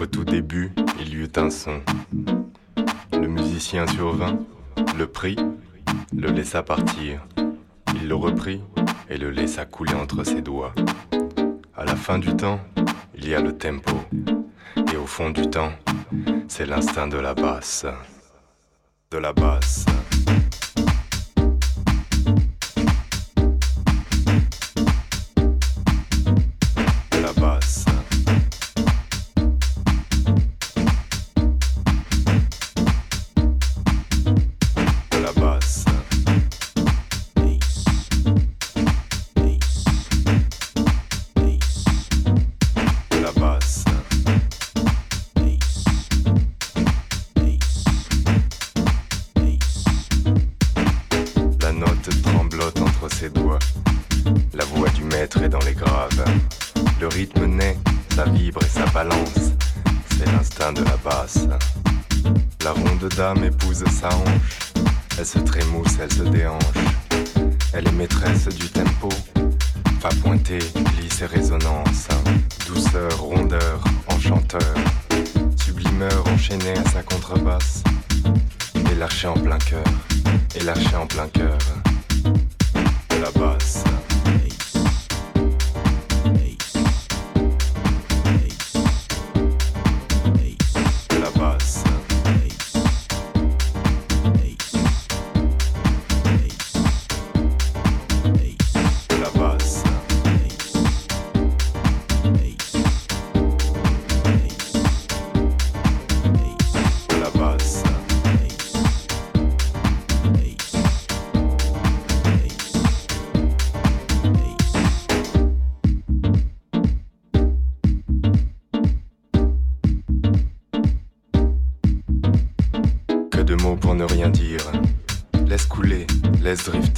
Au tout début, il y eut un son. Le musicien survint, le prit, le laissa partir. Il le reprit et le laissa couler entre ses doigts. À la fin du temps, il y a le tempo. Et au fond du temps, c'est l'instinct de la basse. De la basse.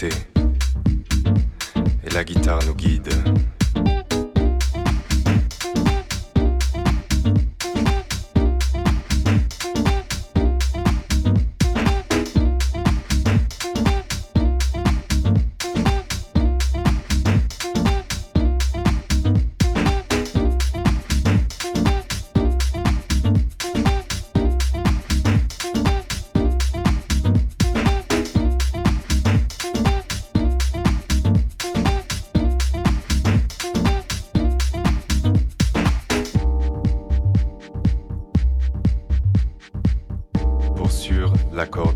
city. Corps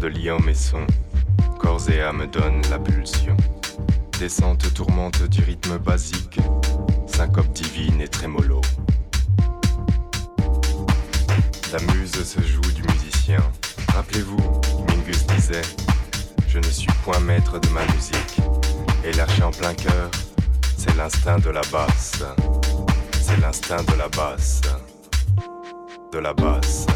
et âme donnent la pulsion. Descente tourmente du rythme basique, syncope divine et trémolo. La muse se joue du musicien. Rappelez-vous, Mingus disait Je ne suis point maître de ma musique. Et lâcher en plein cœur, c'est l'instinct de la basse. C'est l'instinct de la basse. De la basse.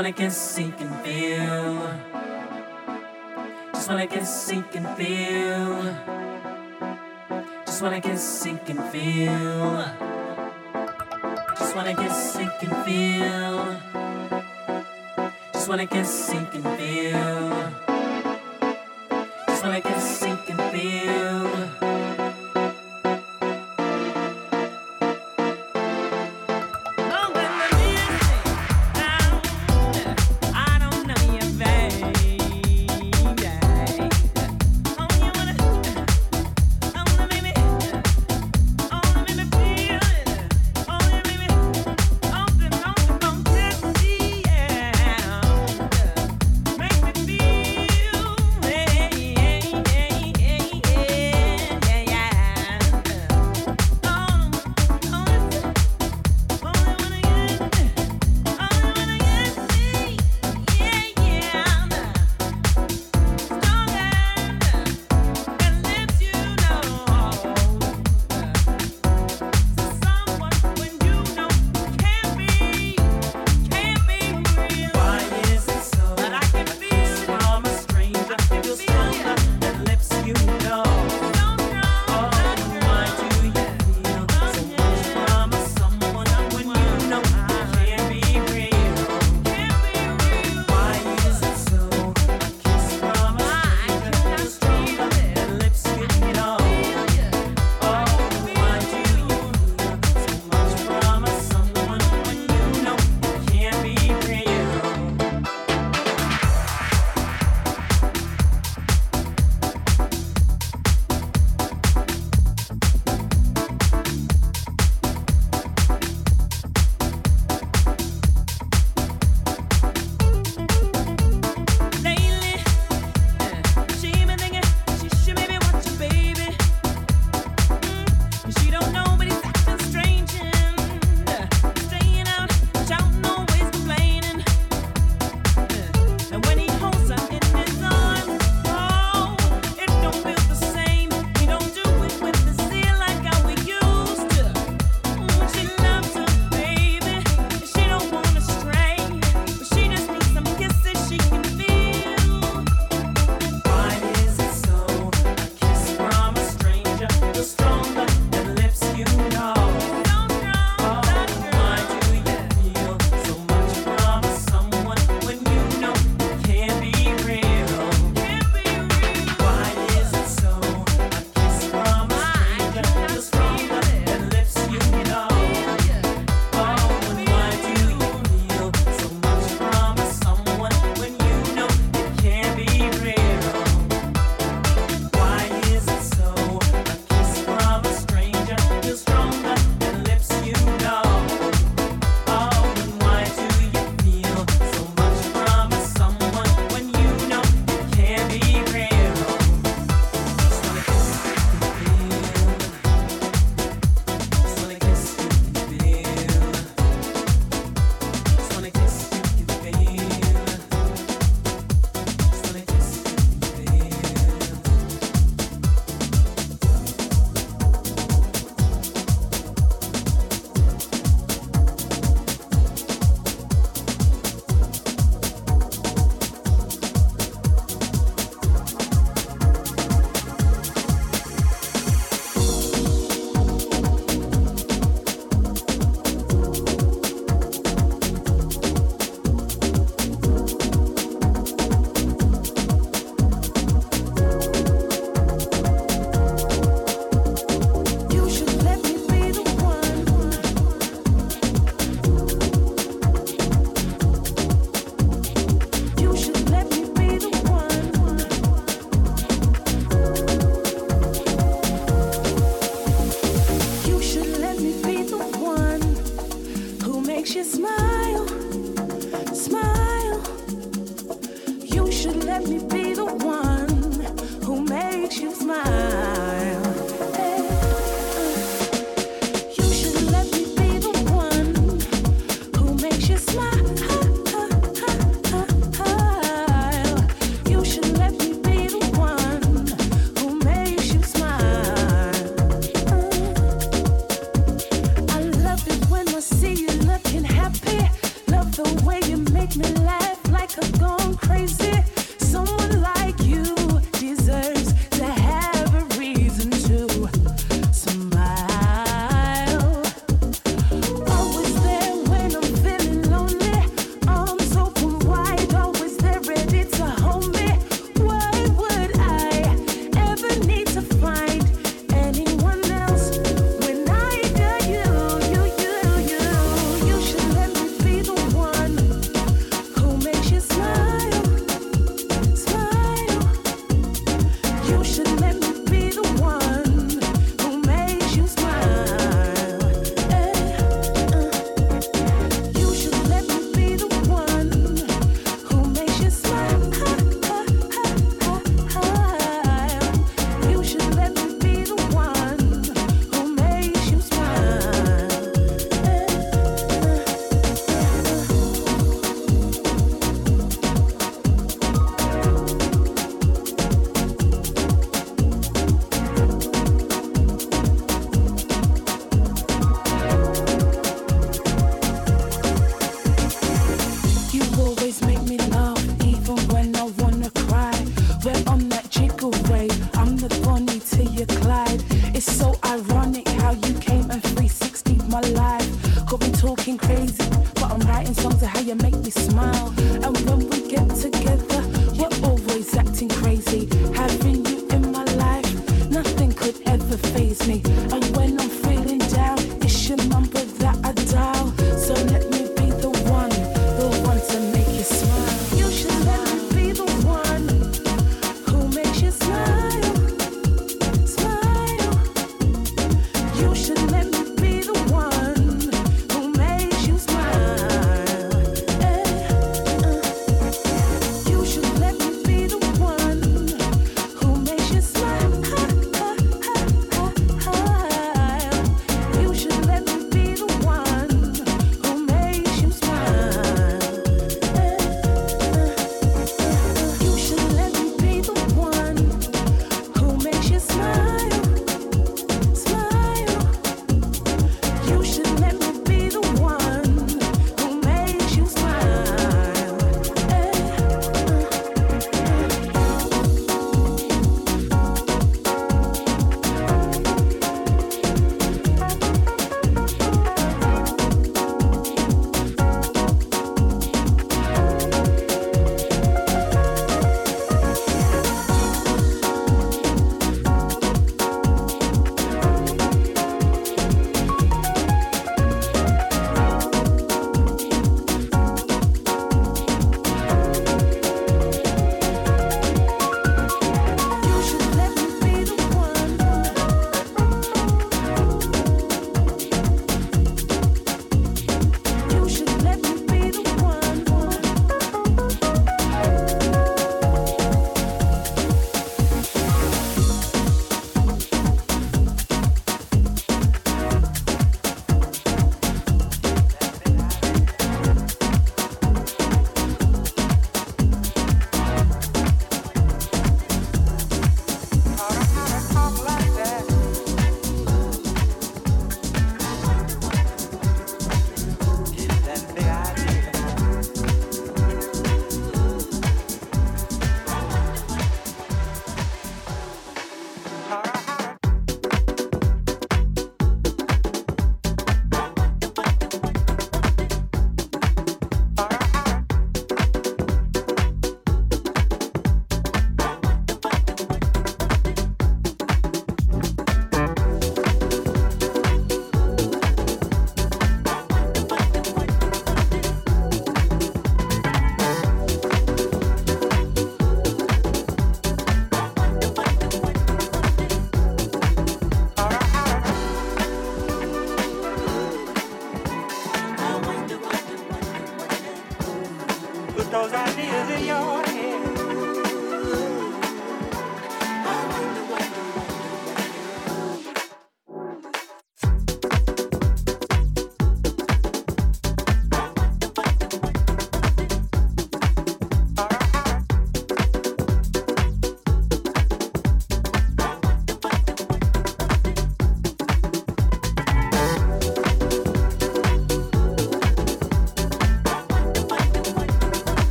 Wanna get sink and feel. Just wanna get sink and feel. Just wanna get sink and feel. Just wanna get sink and feel. Just wanna get sink and feel. Just wanna get sink and feel.